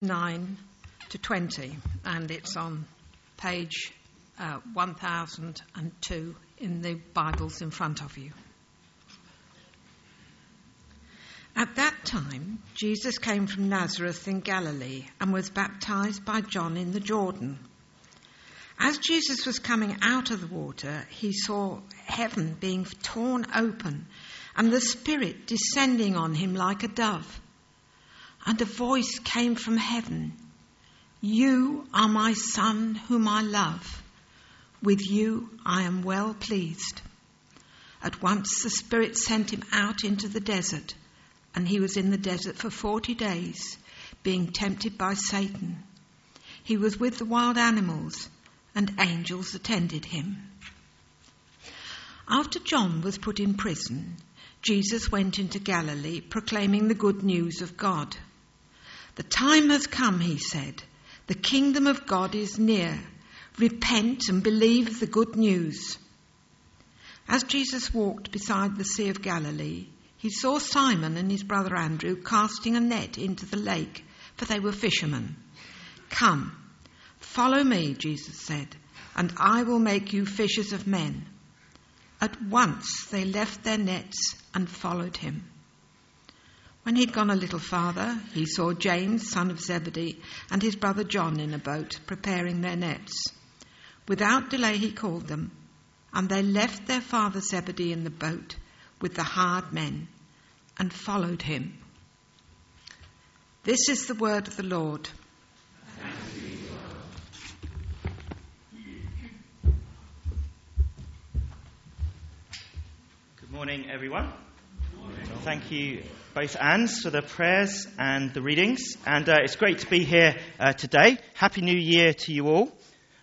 9 to 20, and it's on page uh, 1002 in the Bibles in front of you. At that time, Jesus came from Nazareth in Galilee and was baptized by John in the Jordan. As Jesus was coming out of the water, he saw heaven being torn open and the Spirit descending on him like a dove. And a voice came from heaven You are my Son, whom I love. With you I am well pleased. At once the Spirit sent him out into the desert, and he was in the desert for forty days, being tempted by Satan. He was with the wild animals, and angels attended him. After John was put in prison, Jesus went into Galilee proclaiming the good news of God. The time has come, he said. The kingdom of God is near. Repent and believe the good news. As Jesus walked beside the Sea of Galilee, he saw Simon and his brother Andrew casting a net into the lake, for they were fishermen. Come, follow me, Jesus said, and I will make you fishers of men. At once they left their nets and followed him. When he'd gone a little farther, he saw James, son of Zebedee, and his brother John in a boat, preparing their nets. Without delay, he called them, and they left their father Zebedee in the boat with the hired men and followed him. This is the word of the Lord. Good morning, everyone. Thank you, both Anns, for the prayers and the readings. And uh, it's great to be here uh, today. Happy New Year to you all.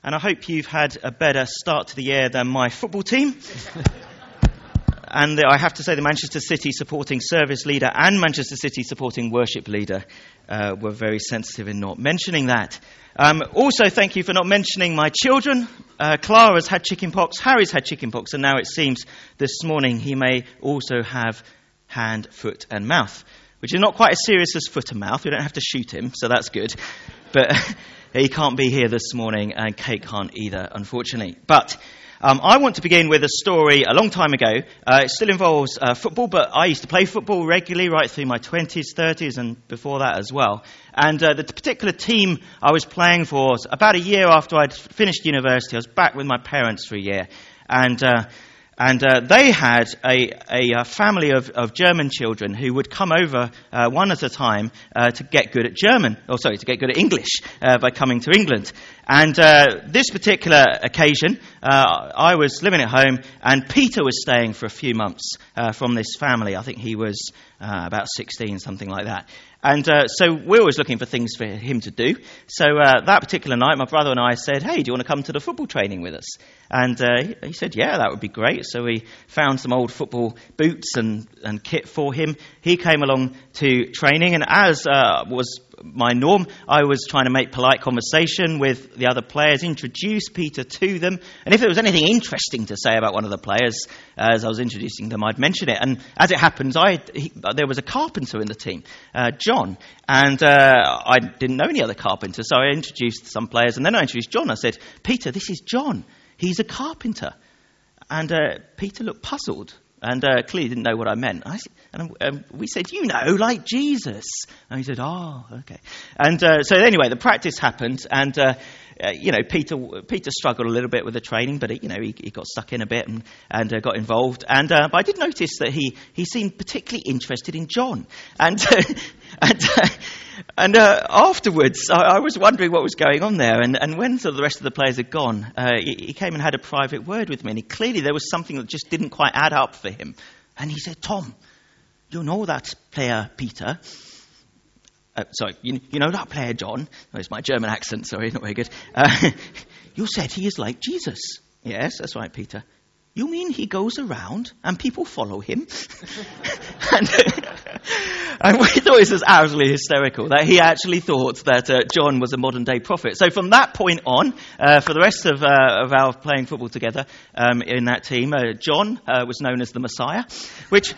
And I hope you've had a better start to the year than my football team. and the, I have to say, the Manchester City supporting service leader and Manchester City supporting worship leader uh, were very sensitive in not mentioning that. Um, also, thank you for not mentioning my children. Uh, Clara's had chickenpox, Harry's had chickenpox, and now it seems this morning he may also have hand, foot, and mouth, which is not quite as serious as foot and mouth. We don't have to shoot him, so that's good. But he can't be here this morning, and Kate can't either, unfortunately. But um, I want to begin with a story a long time ago. Uh, it still involves uh, football, but I used to play football regularly right through my 20s, 30s, and before that as well. And uh, the particular team I was playing for, about a year after I'd finished university, I was back with my parents for a year. And uh, and uh, they had a, a, a family of, of, German children who would come over uh, one at a time uh, to get good at German, or sorry, to get good at English uh, by coming to England. And uh, this particular occasion, uh, I was living at home, and Peter was staying for a few months from this family. I think he was about 16, something like that. And uh, so we're always looking for things for him to do. So uh, that particular night, my brother and I said, Hey, do you want to come to the football training with us? And uh, he said, Yeah, that would be great. So we found some old football boots and, and kit for him. He came along to training, and as uh, was my norm. I was trying to make polite conversation with the other players, introduce Peter to them, and if there was anything interesting to say about one of the players uh, as I was introducing them, I'd mention it. And as it happens, I, he, there was a carpenter in the team, uh, John, and uh, I didn't know any other carpenters, so I introduced some players, and then I introduced John. I said, Peter, this is John. He's a carpenter. And uh, Peter looked puzzled and uh, clearly didn't know what I meant. I, and um, we said, you know, like Jesus. And he said, oh, okay. And uh, so anyway, the practice happened, and uh, uh, you know, Peter Peter struggled a little bit with the training, but you know, he, he got stuck in a bit and and uh, got involved. And uh, but I did notice that he he seemed particularly interested in John, and and. And uh, afterwards, I, I, was wondering what was going on there. And, and when the rest of the players had gone, uh, he, he, came and had a private word with me. And he, clearly, there was something that just didn't quite add up for him. And he said, Tom, you know that player, Peter? Uh, sorry, you, you, know that player, John? Oh, it's my German accent, sorry, not very good. Uh, you said he is like Jesus. Yes, that's right, Peter. You mean he goes around and people follow him? and, and, we thought this was absolutely hysterical that he actually thought that uh, John was a modern day prophet. So from that point on, uh, for the rest of, uh, of our playing football together um, in that team, uh, John uh, was known as the Messiah, which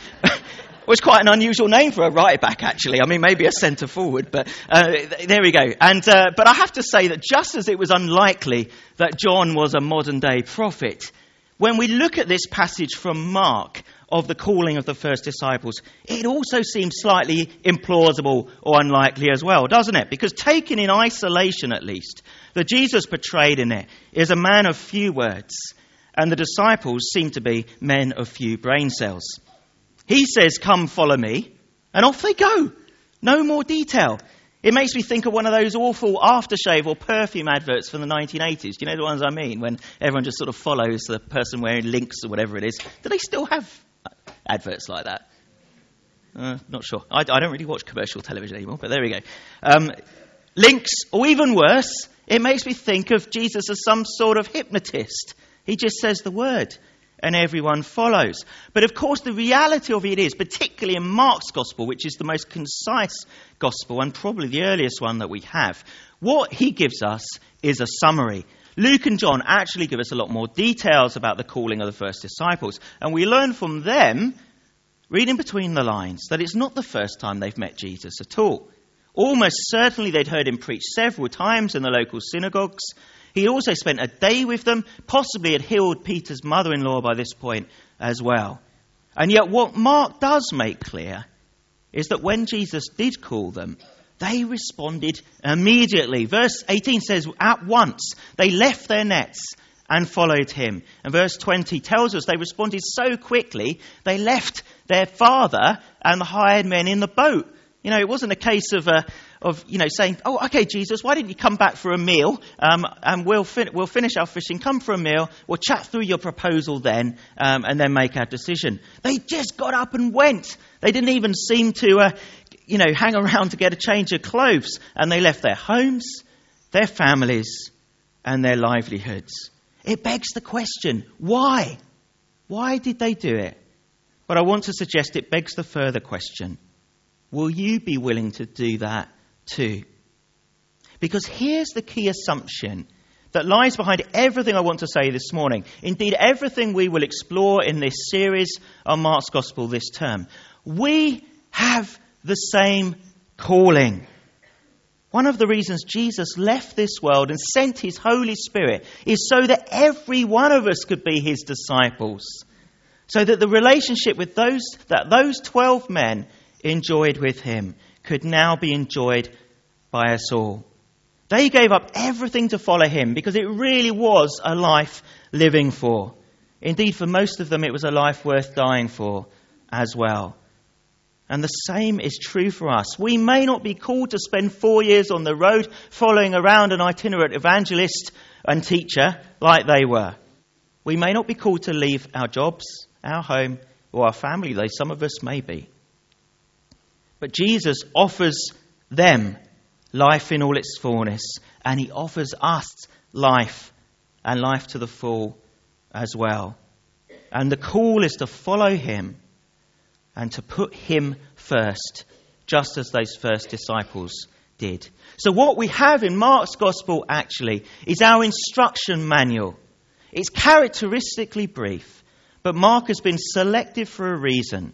It's quite an unusual name for a right back, actually. I mean, maybe a centre forward, but uh, there we go. And, uh, but I have to say that just as it was unlikely that John was a modern day prophet, when we look at this passage from Mark of the calling of the first disciples, it also seems slightly implausible or unlikely as well, doesn't it? Because taken in isolation at least, the Jesus portrayed in it is a man of few words, and the disciples seem to be men of few brain cells. He says, Come follow me, and off they go. No more detail. It makes me think of one of those awful aftershave or perfume adverts from the 1980s. Do you know the ones I mean? When everyone just sort of follows the person wearing Lynx or whatever it is. Do they still have adverts like that? Uh, not sure. I, I, don't really watch commercial television anymore, but there we go. Um, Lynx, or even worse, it makes me think of Jesus as some sort of hypnotist. He just says the word and everyone follows. But of course, the reality of it is, particularly in Mark's gospel, which is the most concise gospel and probably the earliest one that we have, what he gives us is a summary. Luke and John actually give us a lot more details about the calling of the first disciples. And we learn from them, reading between the lines, that it's not the first time they've met Jesus at all. Almost certainly they'd heard him preach several times in the local synagogues. He also spent a day with them, possibly had healed Peter's mother in law by this point as well. And yet, what Mark does make clear is that when Jesus did call them, they responded immediately. Verse 18 says, At once they left their nets and followed him. And verse 20 tells us they responded so quickly, they left their father and the hired men in the boat. You know, it wasn't a case of, uh, of you know, saying, oh, okay, Jesus, why didn't you come back for a meal um, and we'll, fin- we'll finish our fishing, come for a meal, we'll chat through your proposal then, um, and then make our decision. They just got up and went. They didn't even seem to, uh, you know, hang around to get a change of clothes. And they left their homes, their families, and their livelihoods. It begs the question why? Why did they do it? But I want to suggest it begs the further question Will you be willing to do that too? Because here's the key assumption that lies behind everything I want to say this morning. Indeed, everything we will explore in this series on Mark's Gospel this term. We have the same calling. One of the reasons Jesus left this world and sent his Holy Spirit is so that every one of us could be his disciples. So that the relationship with those, that those 12 men enjoyed with him could now be enjoyed by us all. They gave up everything to follow him because it really was a life living for. Indeed, for most of them, it was a life worth dying for as well. And the same is true for us. We may not be called to spend four years on the road following around an itinerant evangelist and teacher like they were. We may not be called to leave our jobs, our home, or our family, though some of us may be. But Jesus offers them life in all its fullness, and he offers us life and life to the full as well. And the call is to follow him and to put him first, just as those first disciples did. So, what we have in Mark's gospel actually is our instruction manual. It's characteristically brief, but Mark has been selective for a reason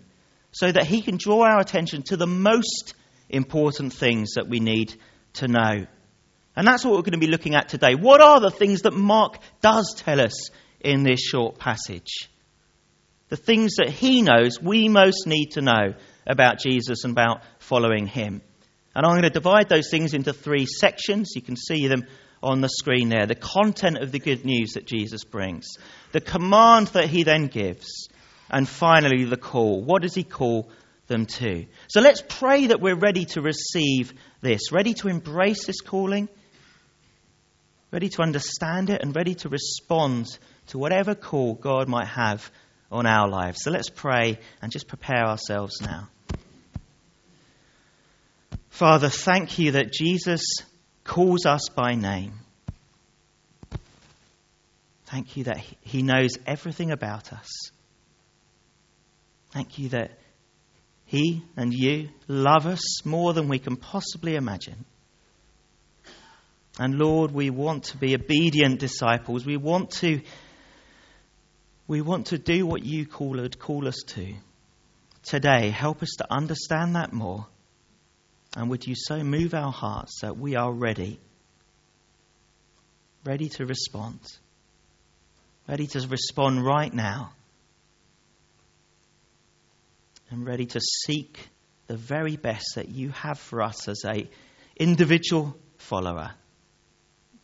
so that he can draw our attention to the most important things that we need to know. And that's what we're going to be looking at today. What are the things that Mark does tell us in this short passage? The things that he knows we most need to know about Jesus and about following him. And I'm going to divide those things into three sections. You can see them on the screen there. The content of the good news that Jesus brings, the command that he then gives, and finally, the call. What does he call them to? So let's pray that we're ready to receive this, ready to embrace this calling, ready to understand it, and ready to respond to whatever call God might have on our lives. So let's pray and just prepare ourselves now. Father, thank you that Jesus calls us by name. Thank you that he knows everything about us. Thank you that He and you love us more than we can possibly imagine. And Lord, we want to be obedient disciples. We want to, we want to do what you call, call us to. today, help us to understand that more. And would you so move our hearts that we are ready, ready to respond, ready to respond right now, and ready to seek the very best that you have for us as a individual follower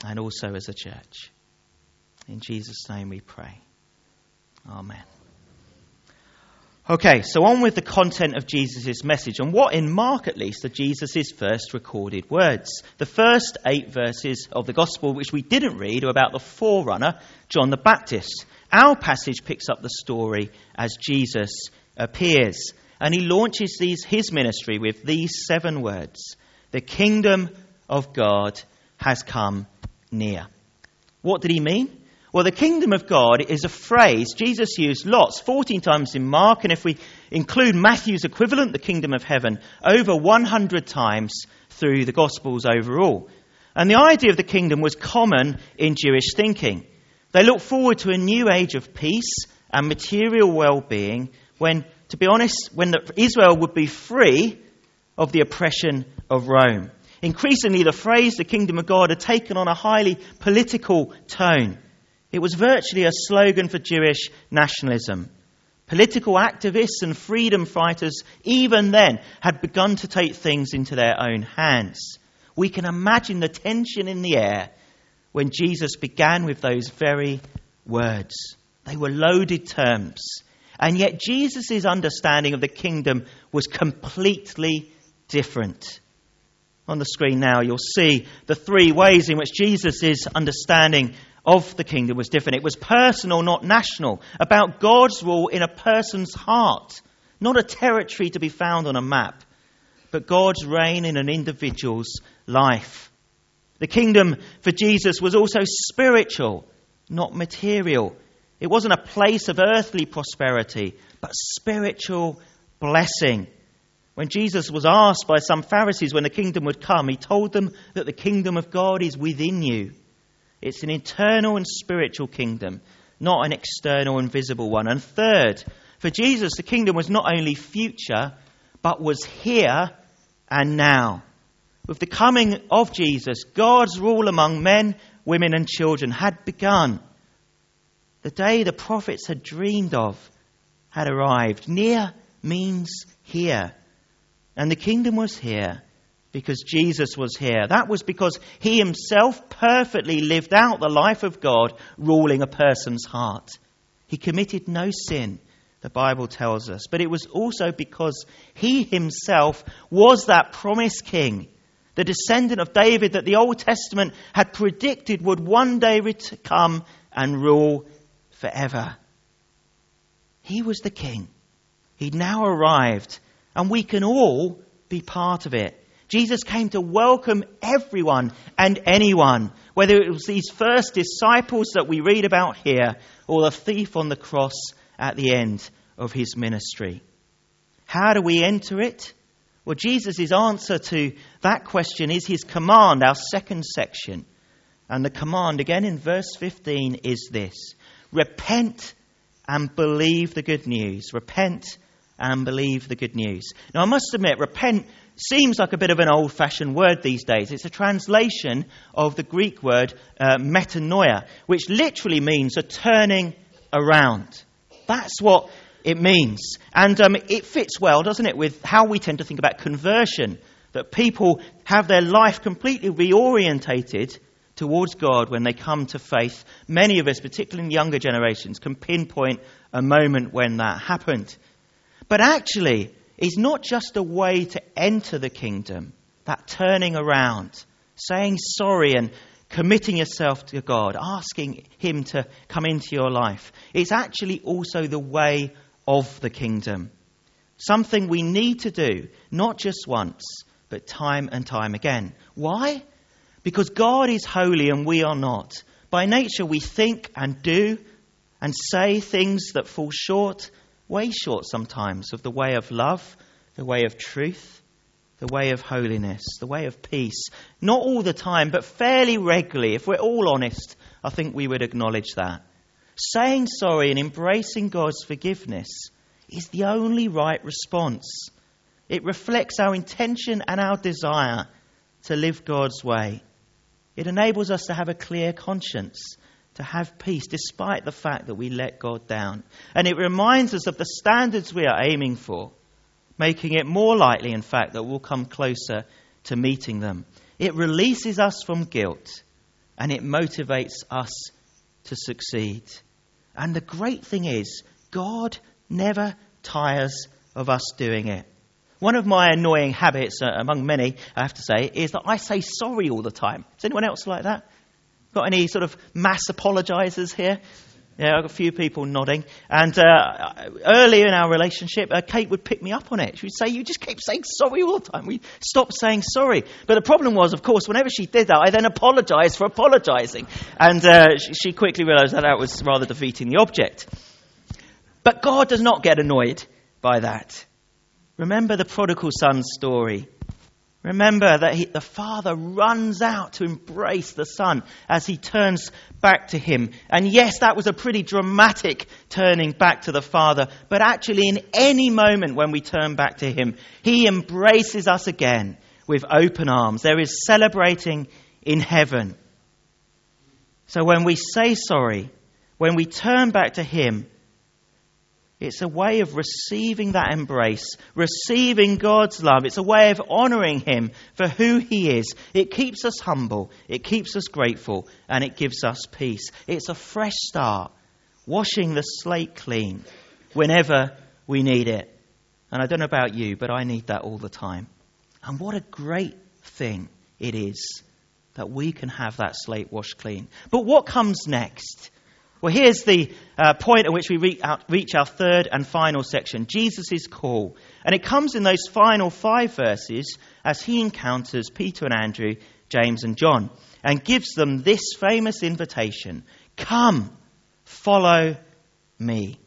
and also as a church. In Jesus' name we pray. Amen. Okay, so on with the content of Jesus' message, and what in Mark at least are Jesus' first recorded words. The first eight verses of the Gospel, which we didn't read, are about the forerunner, John the Baptist. Our passage picks up the story as Jesus appears, and he launches these, his ministry with these seven words The kingdom of God has come near. What did he mean? Well, the kingdom of God is a phrase Jesus used lots, 14 times in Mark, and if we include Matthew's equivalent, the kingdom of heaven, over 100 times through the Gospels overall. And the idea of the kingdom was common in Jewish thinking. They looked forward to a new age of peace and material well being when, to be honest, when Israel would be free of the oppression of Rome. Increasingly, the phrase the kingdom of God had taken on a highly political tone. It was virtually a slogan for Jewish nationalism. Political activists and freedom fighters, even then, had begun to take things into their own hands. We can imagine the tension in the air when Jesus began with those very words. They were loaded terms. And yet, Jesus' understanding of the kingdom was completely different. On the screen now, you'll see the three ways in which Jesus' understanding of the kingdom was different. It was personal, not national, about God's rule in a person's heart, not a territory to be found on a map, but God's reign in an individual's life. The kingdom for Jesus was also spiritual, not material. It wasn't a place of earthly prosperity, but spiritual blessing. When Jesus was asked by some Pharisees when the kingdom would come, he told them that the kingdom of God is within you. It's an internal and spiritual kingdom, not an external and visible one. And third, for Jesus, the kingdom was not only future, but was here and now. With the coming of Jesus, God's rule among men, women, and children had begun. The day the prophets had dreamed of had arrived. Near means here. And the kingdom was here because Jesus was here. That was because he himself perfectly lived out the life of God ruling a person's heart. He committed no sin, the Bible tells us, but it was also because he himself was that promised king, the descendant of David that the Old Testament had predicted would one day come and rule forever. He was the king. He'd now arrived, and we can all be part of it. Jesus came to welcome everyone and anyone, whether it was these first disciples that we read about here or the thief on the cross at the end of his ministry. How do we enter it? Well, Jesus' answer to that question is his command, our second section. And the command, again in verse 15, is this Repent and believe the good news. Repent and believe the good news. Now, I must admit, repent seems like a bit of an old fashioned word these days. It's a translation of the Greek word uh, metanoia, which literally means a turning around. That's what it means. And um, it fits well, doesn't it, with how we tend to think about conversion. That people have their life completely reorientated towards God when they come to faith. Many of us, particularly in younger generations, can pinpoint a moment when that happened. But actually, it's not just a way to enter the kingdom, that turning around, saying sorry and committing yourself to God, asking Him to come into your life. It's actually also the way of the kingdom. Something we need to do, not just once, but time and time again. Why? Because God is holy and we are not. By nature, we think and do and say things that fall short way short sometimes of the way of love, the way of truth, the way of holiness, the way of peace. Not all the time, but fairly regularly. If we're all honest, I think we would acknowledge that. Saying sorry and embracing God's forgiveness is the only right response. It reflects our intention and our desire to live God's way. It enables us to have a clear conscience, to have peace, despite the fact that we let God down. And it reminds us of the standards we are aiming for, making it more likely, in fact, that we'll come closer to meeting them. It releases us from guilt and it motivates us to succeed. And the great thing is, God never tires of us doing it. One of my annoying habits, uh, among many, I have to say, is that I say sorry all the time. Is anyone else like that? Got any sort of mass apologizers here? Yeah, I've got a few people nodding. And uh, earlier in our relationship, uh, Kate would pick me up on it. She would say, You just keep saying sorry all the time. We stopped saying sorry. But the problem was, of course, whenever she did that, I then apologized for apologizing. And uh, she quickly realized that that was rather defeating the object. But God does not get annoyed by that. Remember the prodigal son story. Remember that he, the father runs out to embrace the son as he turns back to him. And yes, that was a pretty dramatic turning back to the father, but actually, in any moment when we turn back to him, he embraces us again with open arms. There is celebrating in heaven. So when we say sorry, when we turn back to him, it's a way of receiving that embrace, receiving God's love. It's a way of honoring Him for who He is. It keeps us humble, it keeps us grateful, and it gives us peace. It's a fresh start, washing the slate clean whenever we need it. And I don't know about you, but I need that all the time. And what a great thing it is that we can have that slate washed clean. But what comes next? Well, here's the uh, point at which we reach, out, reach our third and final section Jesus' call. And it comes in those final five verses as he encounters Peter and Andrew, James and John, and gives them this famous invitation Come, follow me.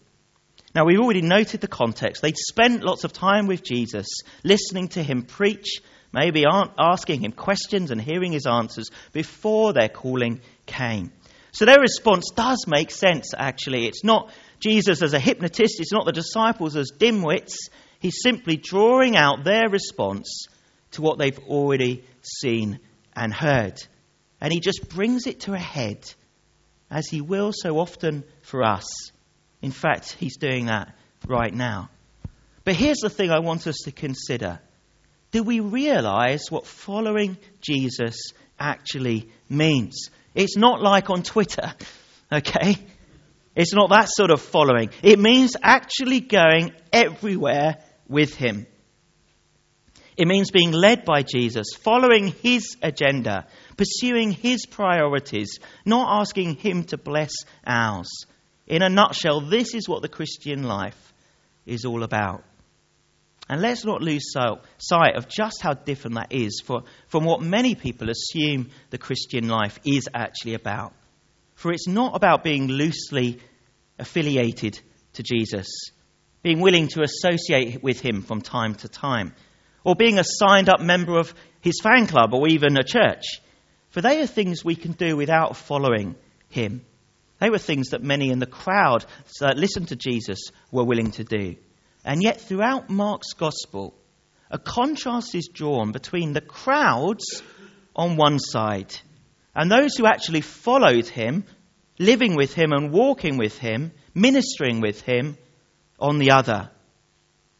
Now, we've already noted the context. They'd spent lots of time with Jesus, listening to him preach, maybe asking him questions and hearing his answers before their calling came. So their response does make sense, actually. It's not Jesus as a hypnotist, it's not the disciples as dimwits. He's simply drawing out their response to what they've already seen and heard. And he just brings it to a head, as he will so often for us. In fact, he's doing that right now. But here's the thing I want us to consider Do we realize what following Jesus actually means? It's not like on Twitter, okay? It's not that sort of following. It means actually going everywhere with Him. It means being led by Jesus, following His agenda, pursuing His priorities, not asking Him to bless ours. In a nutshell, this is what the Christian life is all about. And let's not lose sight of just how different that is from what many people assume the Christian life is actually about. For it's not about being loosely affiliated to Jesus, being willing to associate with him from time to time, or being a signed up member of his fan club or even a church. For they are things we can do without following him. They were things that many in the crowd that listened to Jesus were willing to do. And yet, throughout Mark's gospel, a contrast is drawn between the crowds on one side and those who actually followed him, living with him and walking with him, ministering with him on the other.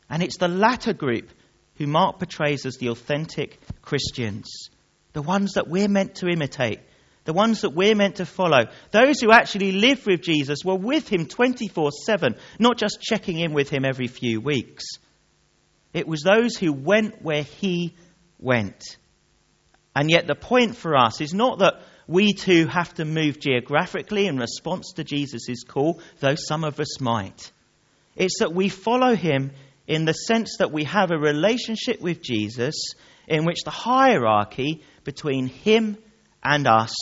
And it's the latter group who Mark portrays as the authentic Christians, the ones that we're meant to imitate, the ones that we're meant to follow. Those who actually lived with Jesus were with him 24 7, not just checking in with him every few weeks. It was those who went where he went. And yet, the point for us is not that we too have to move geographically in response to Jesus' call, though some of us might. It's that we follow him in the sense that we have a relationship with Jesus in which the hierarchy between him and us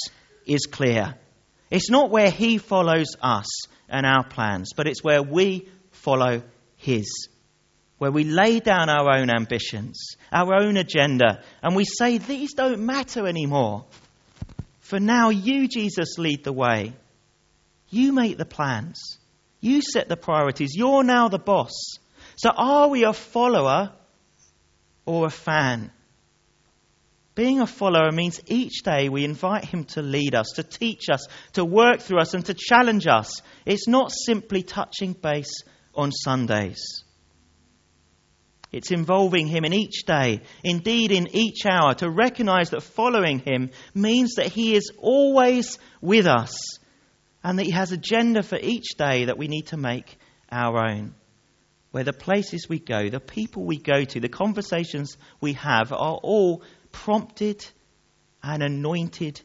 is clear. It's not where He follows us and our plans, but it's where we follow His. Where we lay down our own ambitions, our own agenda, and we say, These don't matter anymore. For now, you, Jesus, lead the way. You make the plans. You set the priorities. You're now the boss. So are we a follower or a fan? Being a follower means each day we invite him to lead us, to teach us, to work through us, and to challenge us. It's not simply touching base on Sundays. It's involving him in each day, indeed in each hour, to recognize that following him means that he is always with us and that he has agenda for each day that we need to make our own. Where the places we go, the people we go to, the conversations we have are all prompted and anointed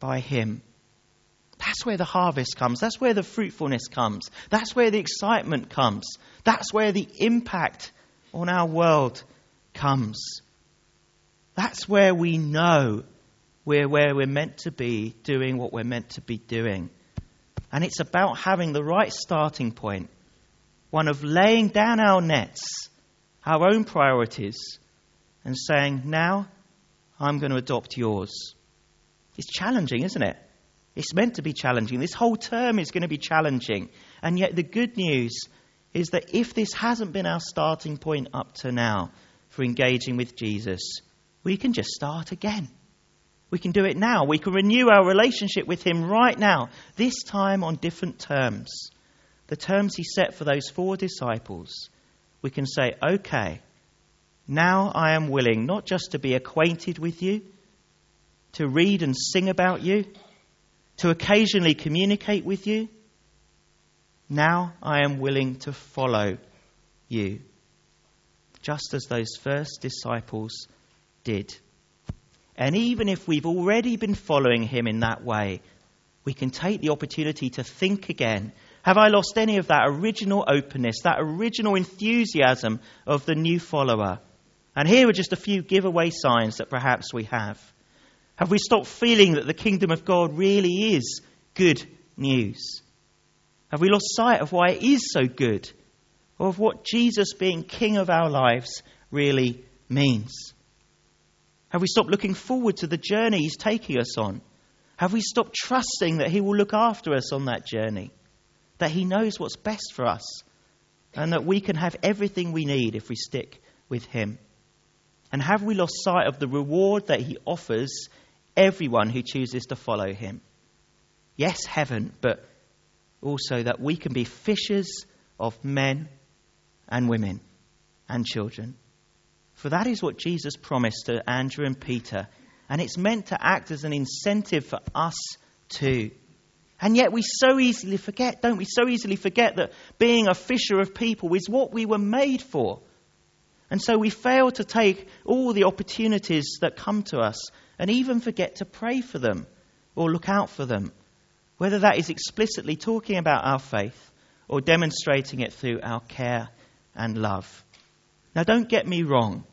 by him. That's where the harvest comes. That's where the fruitfulness comes. That's where the excitement comes. That's where the impact on our world comes. That's where we know we're where we're meant to be, doing what we're meant to be doing. And it's about having the right starting point one of laying down our nets, our own priorities, and saying, Now I'm going to adopt yours. It's challenging, isn't it? It's meant to be challenging. This whole term is going to be challenging. And yet, the good news is that if this hasn't been our starting point up to now for engaging with Jesus, we can just start again. We can do it now. We can renew our relationship with Him right now, this time on different terms. The terms He set for those four disciples. We can say, okay, now I am willing not just to be acquainted with you, to read and sing about you, to occasionally communicate with you, now I am willing to follow you, just as those first disciples did. And even if we've already been following him in that way, we can take the opportunity to think again. Have I lost any of that original openness, that original enthusiasm of the new follower? And here are just a few giveaway signs that perhaps we have. Have we stopped feeling that the kingdom of God really is good news? Have we lost sight of why it is so good? Or of what Jesus being King of our lives really means? Have we stopped looking forward to the journey He's taking us on? Have we stopped trusting that He will look after us on that journey? That He knows what's best for us? And that we can have everything we need if we stick with Him? And have we lost sight of the reward that He offers everyone who chooses to follow Him? Yes, heaven, but also that we can be fishers of men and women and children. For that is what Jesus promised to Andrew and Peter, and it's meant to act as an incentive for us too. And yet we so easily forget, don't we? So easily forget that being a fisher of people is what we were made for. And so we fail to take all the opportunities that come to us and even forget to pray for them or look out for them whether that is explicitly talking about our faith or demonstrating it through our care and love. Now, don't get me wrong.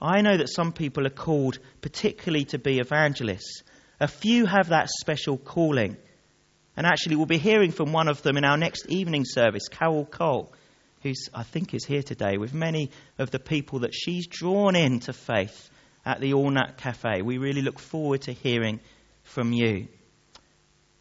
I know that some people are called particularly to be evangelists. A few have that special calling. And actually, we'll be hearing from one of them in our next evening service, Carol Cole, who I think is here today, with many of the people that she's drawn into faith at the All Nut Cafe. We really look forward to hearing from you.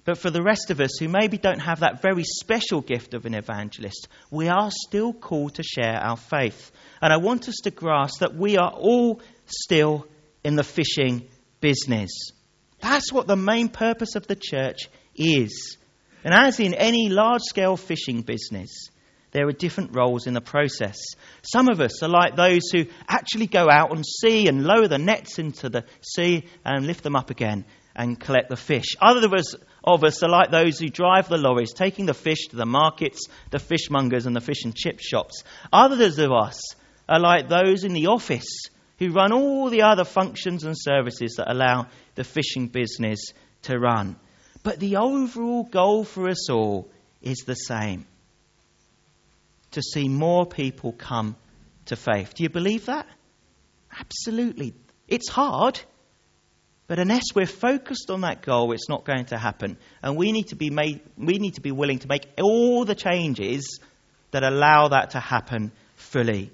But for the rest of us who maybe don't have that very special gift of an evangelist, we are still called to share our faith. And I want us to grasp that we are all still in the fishing business. That's what the main purpose of the church is. And as in any large scale fishing business, there are different roles in the process. Some of us are like those who actually go out on sea and lower the nets into the sea and lift them up again and collect the fish. Other of us of us are like those who drive the lorries, taking the fish to the markets, the fishmongers, and the fish and chip shops. Others of us are like those in the office who run all the other functions and services that allow the fishing business to run. But the overall goal for us all is the same to see more people come to faith. Do you believe that? Absolutely. It's hard. But unless we're focused on that goal, it's not going to happen. And we need to be, made, we need to be willing to make all the changes that allow that to happen fully.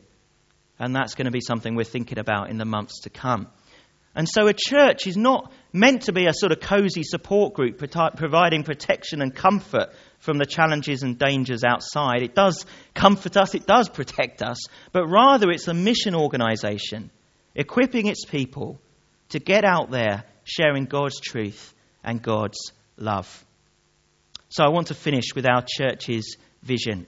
And that's going to be something we're thinking about in the months to come. And so a church is not meant to be a sort of cozy support group providing protection and comfort from the challenges and dangers outside. It does comfort us, it does protect us, but rather it's a mission organization equipping its people to get out there sharing God's truth and God's love. So I want to finish with our church's vision.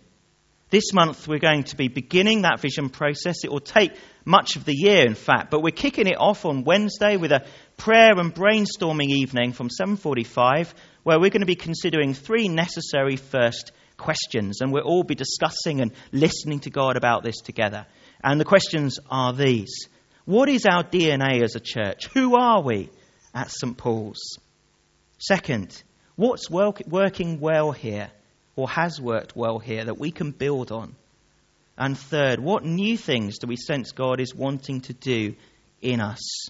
This month we're going to be beginning that vision process. It will take much of the year, in fact, but we're kicking it off on Wednesday with a prayer and brainstorming evening from 7:45 where we're going to be considering three necessary first questions and we'll all be discussing and listening to God about this together. And the questions are these. What is our DNA as a church? Who are we at St Paul's? Second, what's working well here? Or has worked well here that we can build on? And third, what new things do we sense God is wanting to do in us?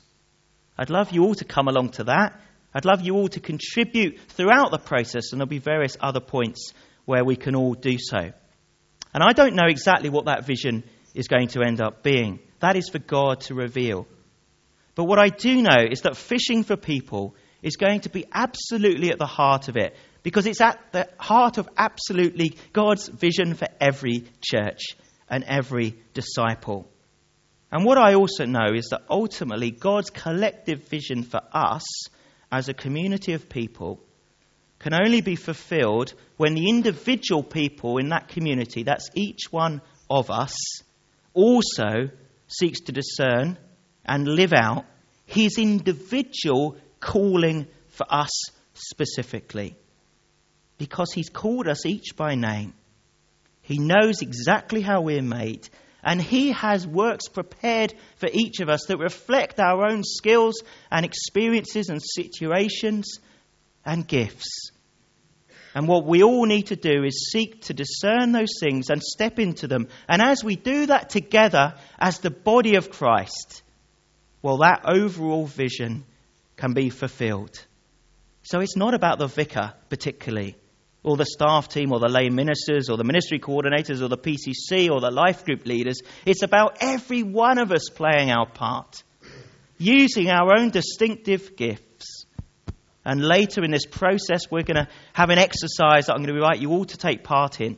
I'd love you all to come along to that. I'd love you all to contribute throughout the process, and there'll be various other points where we can all do so. And I don't know exactly what that vision is going to end up being. That is for God to reveal. But what I do know is that fishing for people is going to be absolutely at the heart of it because it's at the heart of absolutely God's vision for every church and every disciple. And what I also know is that ultimately God's collective vision for us as a community of people can only be fulfilled when the individual people in that community, that's each one of us, also seeks to discern and live out his individual calling for us specifically because He's called us each by name. He knows exactly how we're made, and He has works prepared for each of us that reflect our own skills and experiences and situations and gifts. And what we all need to do is seek to discern those things and step into them. And as we do that together as the body of Christ, well, that overall vision can be fulfilled. So it's not about the vicar particularly or the staff team or the lay ministers or the ministry coordinators or the PCC or the life group leaders. It's about every one of us playing our part, using our own distinctive gifts. And later in this process, we're going to have an exercise that I'm going to invite you all to take part in,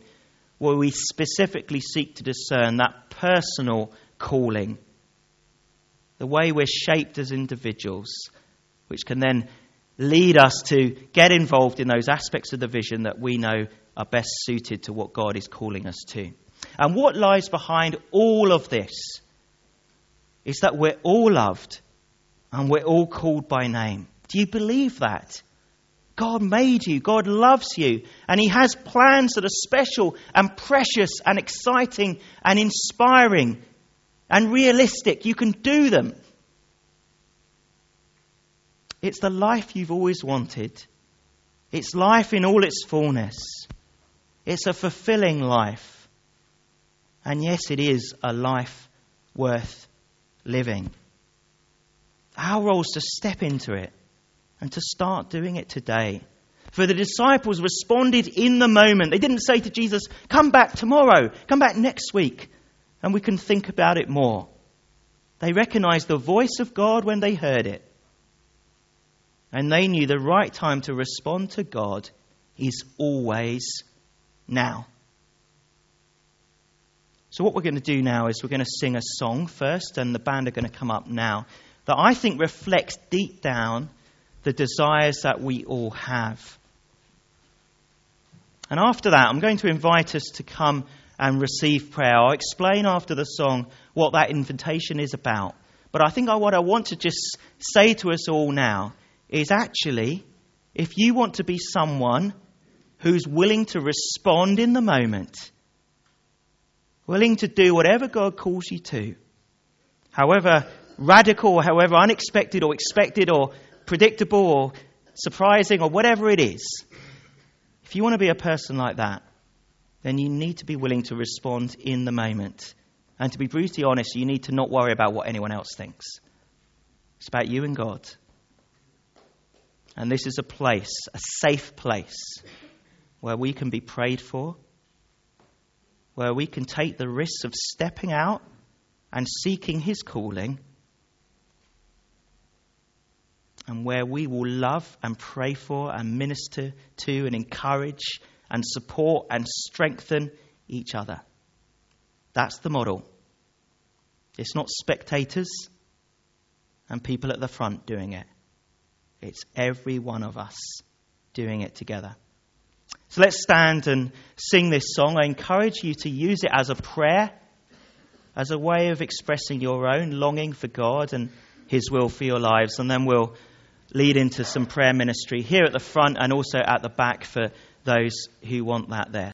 where we specifically seek to discern that personal calling, the way we're shaped as individuals, which can then lead us to get involved in those aspects of the vision that we know are best suited to what God is calling us to. And what lies behind all of this is that we're all loved and we're all called by name. Do you believe that? God made you, God loves you, and He has plans that are special and precious and exciting and inspiring and realistic. You can do them. It's the life you've always wanted. It's life in all its fullness. It's a fulfilling life. And yes, it is a life worth living. Our role is to step into it and to start doing it today. For the disciples responded in the moment. They didn't say to Jesus, Come back tomorrow, come back next week, and we can think about it more. They recognized the voice of God when they heard it. And they knew the right time to respond to God is always now. So, what we're going to do now is we're going to sing a song first, and the band are going to come up now that I think reflects deep down the desires that we all have. And after that, I'm going to invite us to come and receive prayer. I'll explain after the song what that invitation is about. But I think what I want to just say to us all now is actually if you want to be someone who's willing to respond in the moment, willing to do whatever God calls you to, however radical or however unexpected or expected or predictable or surprising or whatever it is, if you want to be a person like that, then you need to be willing to respond in the moment. And to be brutally honest, you need to not worry about what anyone else thinks. It's about you and God. And this is a place, a safe place, where we can be prayed for, where we can take the risks of stepping out and seeking His calling, and where we will love and pray for and minister to and encourage and support and strengthen each other. That's the model. It's not spectators and people at the front doing it, it's every one of us doing it together. So let's stand and sing this song. I encourage you to use it as a prayer, as a way of expressing your own longing for God and His will for your lives. And then we'll lead into some prayer ministry here at the front and also at the back for those who want that there.